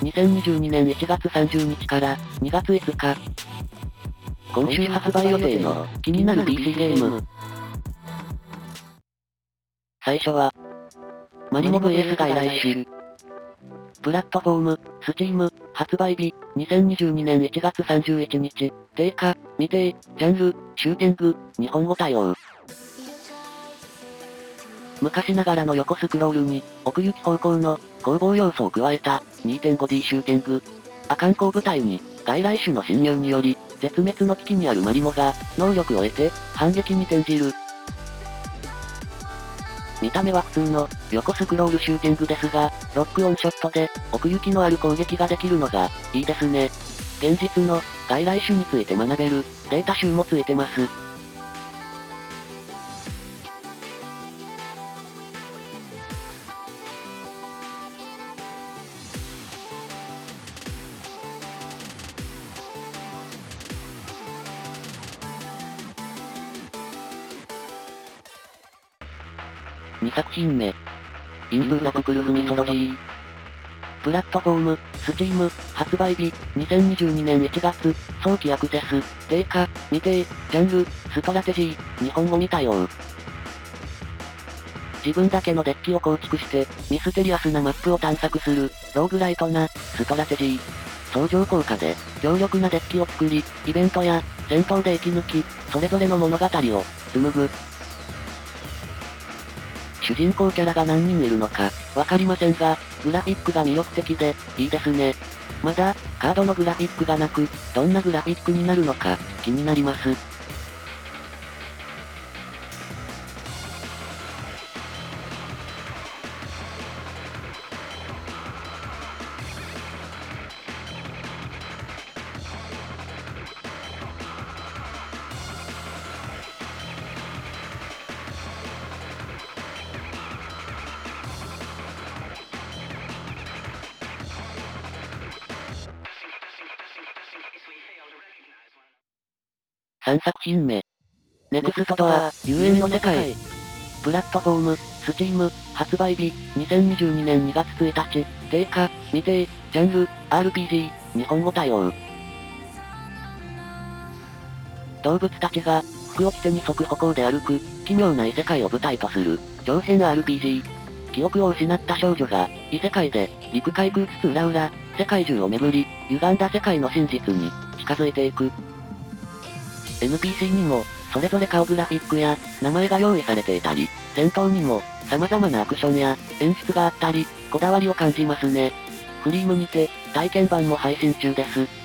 2022年1月30日から2月5日。今週発売予定の気になる PC ゲーム。最初は、マリモ VS 外来種。プラットフォーム、スチーム、発売日、2022年1月31日、定価、未定、ジャンル、シューティング、日本語対応。昔ながらの横スクロールに、奥行き方向の攻防要素を加えた 2.5D シューティング。阿寒光部隊に外来種の侵入により、絶滅の危機にあるマリモが能力を得て反撃に転じる。見た目は普通の横スクロールシューティングですが、ロックオンショットで奥行きのある攻撃ができるのがいいですね。現実の外来種について学べるデータ集もついてます。2作品目。インブーラブクルフミソロジー。プラットフォーム、スチーム、発売日、2022年1月、早期アクセス、定価、未定、ジャンル、ストラテジー、日本語未対応。自分だけのデッキを構築して、ミステリアスなマップを探索する、ローグライトな、ストラテジー。相乗効果で、強力なデッキを作り、イベントや、戦闘で生き抜き、それぞれの物語を、紡ぐ、主人公キャラが何人いるのか、わかりませんが、グラフィックが魅力的で、いいですね。まだ、カードのグラフィックがなく、どんなグラフィックになるのか、気になります。3作品目。ネクストドア、遊園の世界。プラットフォーム、スチーム、発売日、2022年2月1日、定価、未定、ジャンル、RPG、日本語対応。動物たちが、服を着て二足歩行で歩く、奇妙な異世界を舞台とする、長編 RPG。記憶を失った少女が、異世界で、陸海空津々浦々、世界中を巡り、歪んだ世界の真実に、近づいていく。NPC にも、それぞれ顔グラフィックや、名前が用意されていたり、戦闘にも、様々なアクションや、演出があったり、こだわりを感じますね。フリームにて、体験版も配信中です。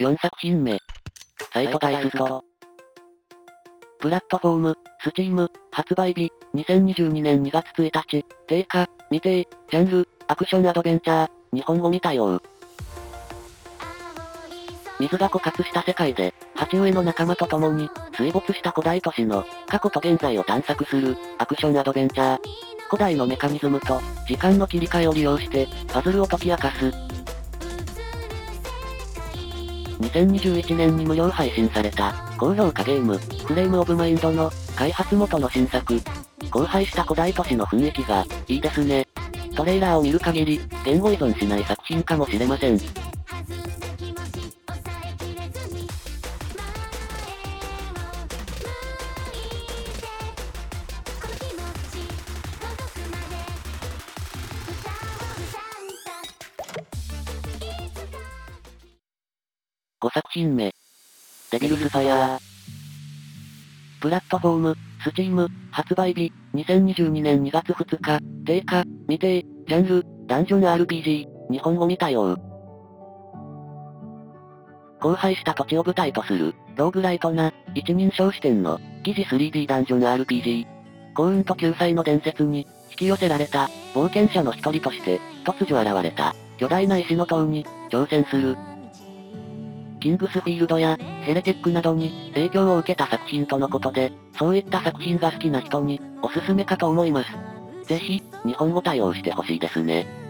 4作品目。サイトダイスト。プラットフォーム、スチーム、発売日、2022年2月1日、定価、未定、ジャンル、アクションアドベンチャー、日本語未対応。水が枯渇した世界で、鉢植えの仲間と共に、水没した古代都市の、過去と現在を探索する、アクションアドベンチャー。古代のメカニズムと、時間の切り替えを利用して、パズルを解き明かす、2021年に無料配信された、高評価ゲーム、フレームオブマインドの、開発元の新作。荒廃した古代都市の雰囲気が、いいですね。トレーラーを見る限り、言語依存しない作品かもしれません。5作品目。 Devil Spire。プラットフォーム、 Steam、発売日、2022年2月2日、定価、未定、ジャンル、ダンジョン RPG、日本語未対応。荒廃した土地を舞台とする、ローグライトな、一人称視点の、疑似 3D ダンジョン RPG。幸運と救済の伝説に、引き寄せられた、冒険者の一人として、突如現れた、巨大な石の塔に、挑戦する。キングスフィールドや、ヘレテックなどに、影響を受けた作品とのことで、そういった作品が好きな人に、おすすめかと思います。ぜひ、日本語対応してほしいですね。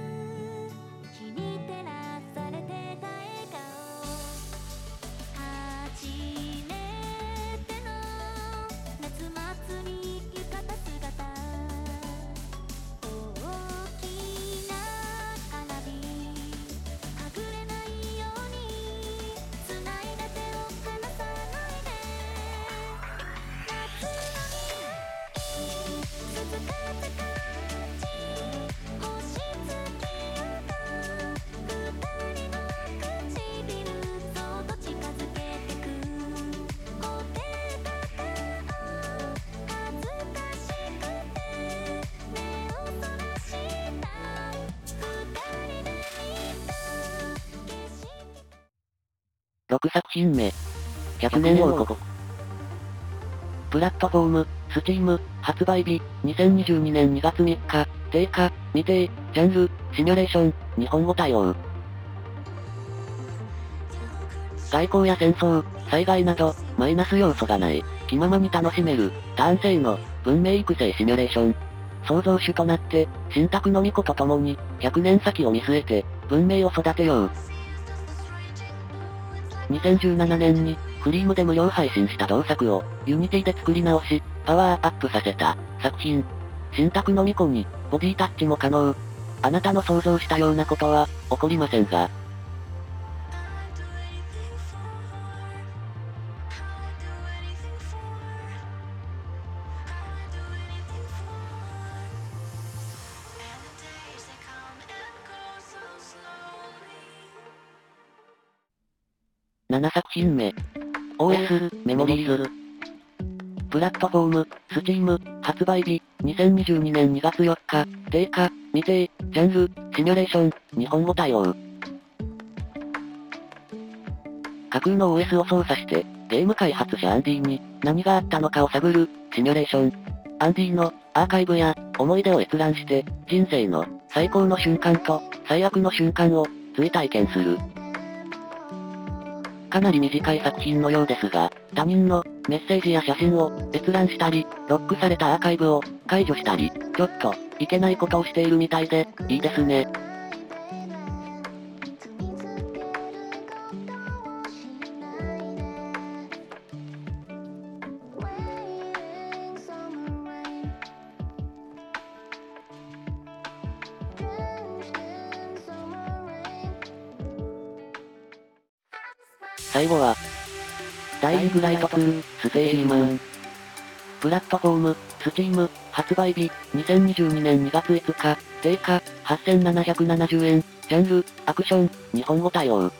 6作品目。100年王国。プラットフォーム、スチーム、発売日、2022年2月3日、定価、未定、ジャンル、シミュレーション、日本語対応。外交や戦争、災害など、マイナス要素がない、気ままに楽しめる、ターン制の、文明育成シミュレーション。創造主となって、信託の巫女と共に、100年先を見据えて、文明を育てよう。2017年に、ふりーむで無料配信した同作を、 Unity で作り直し、パワーアップさせた、作品。神託の巫女に、ボディタッチも可能。あなたの想像したようなことは、起こりませんが、7作品目。OS、メモリーズ。プラットフォーム、スチーム、発売日、2022年2月4日、定価、未定、ジャンル、シミュレーション、日本語対応。架空の OS を操作して、ゲーム開発者アンディに何があったのかを探る、シミュレーション。アンディのアーカイブや思い出を閲覧して、人生の最高の瞬間と最悪の瞬間を追体験する。かなり短い作品のようですが、他人のメッセージや写真を閲覧したり、ロックされたアーカイブを解除したり、ちょっといけないことをしているみたいで、いいですね。最後は、ダイイングライト2、ステイーマン。プラットフォーム、スチーム、発売日、2022年2月5日、定価、8770円、ジャンル、アクション、日本語対応。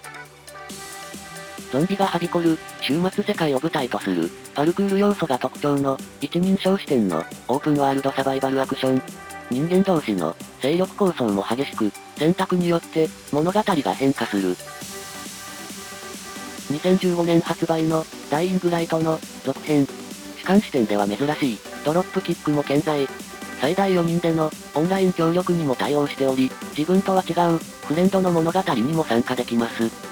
ゾンビがはびこる、終末世界を舞台とする、パルクール要素が特徴の、一人称視点の、オープンワールドサバイバルアクション。人間同士の、勢力構想も激しく、選択によって、物語が変化する。2015年発売の、ダイイングライトの、続編。主観視点では珍しい、ドロップキックも健在。最大4人での、オンライン協力にも対応しており、自分とは違う、フレンドの物語にも参加できます。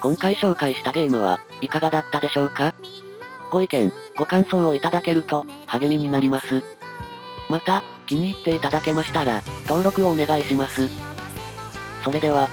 今回紹介したゲームはいかがだったでしょうか？ご意見、ご感想をいただけると励みになります。また、気に入っていただけましたら、登録をお願いします。それでは、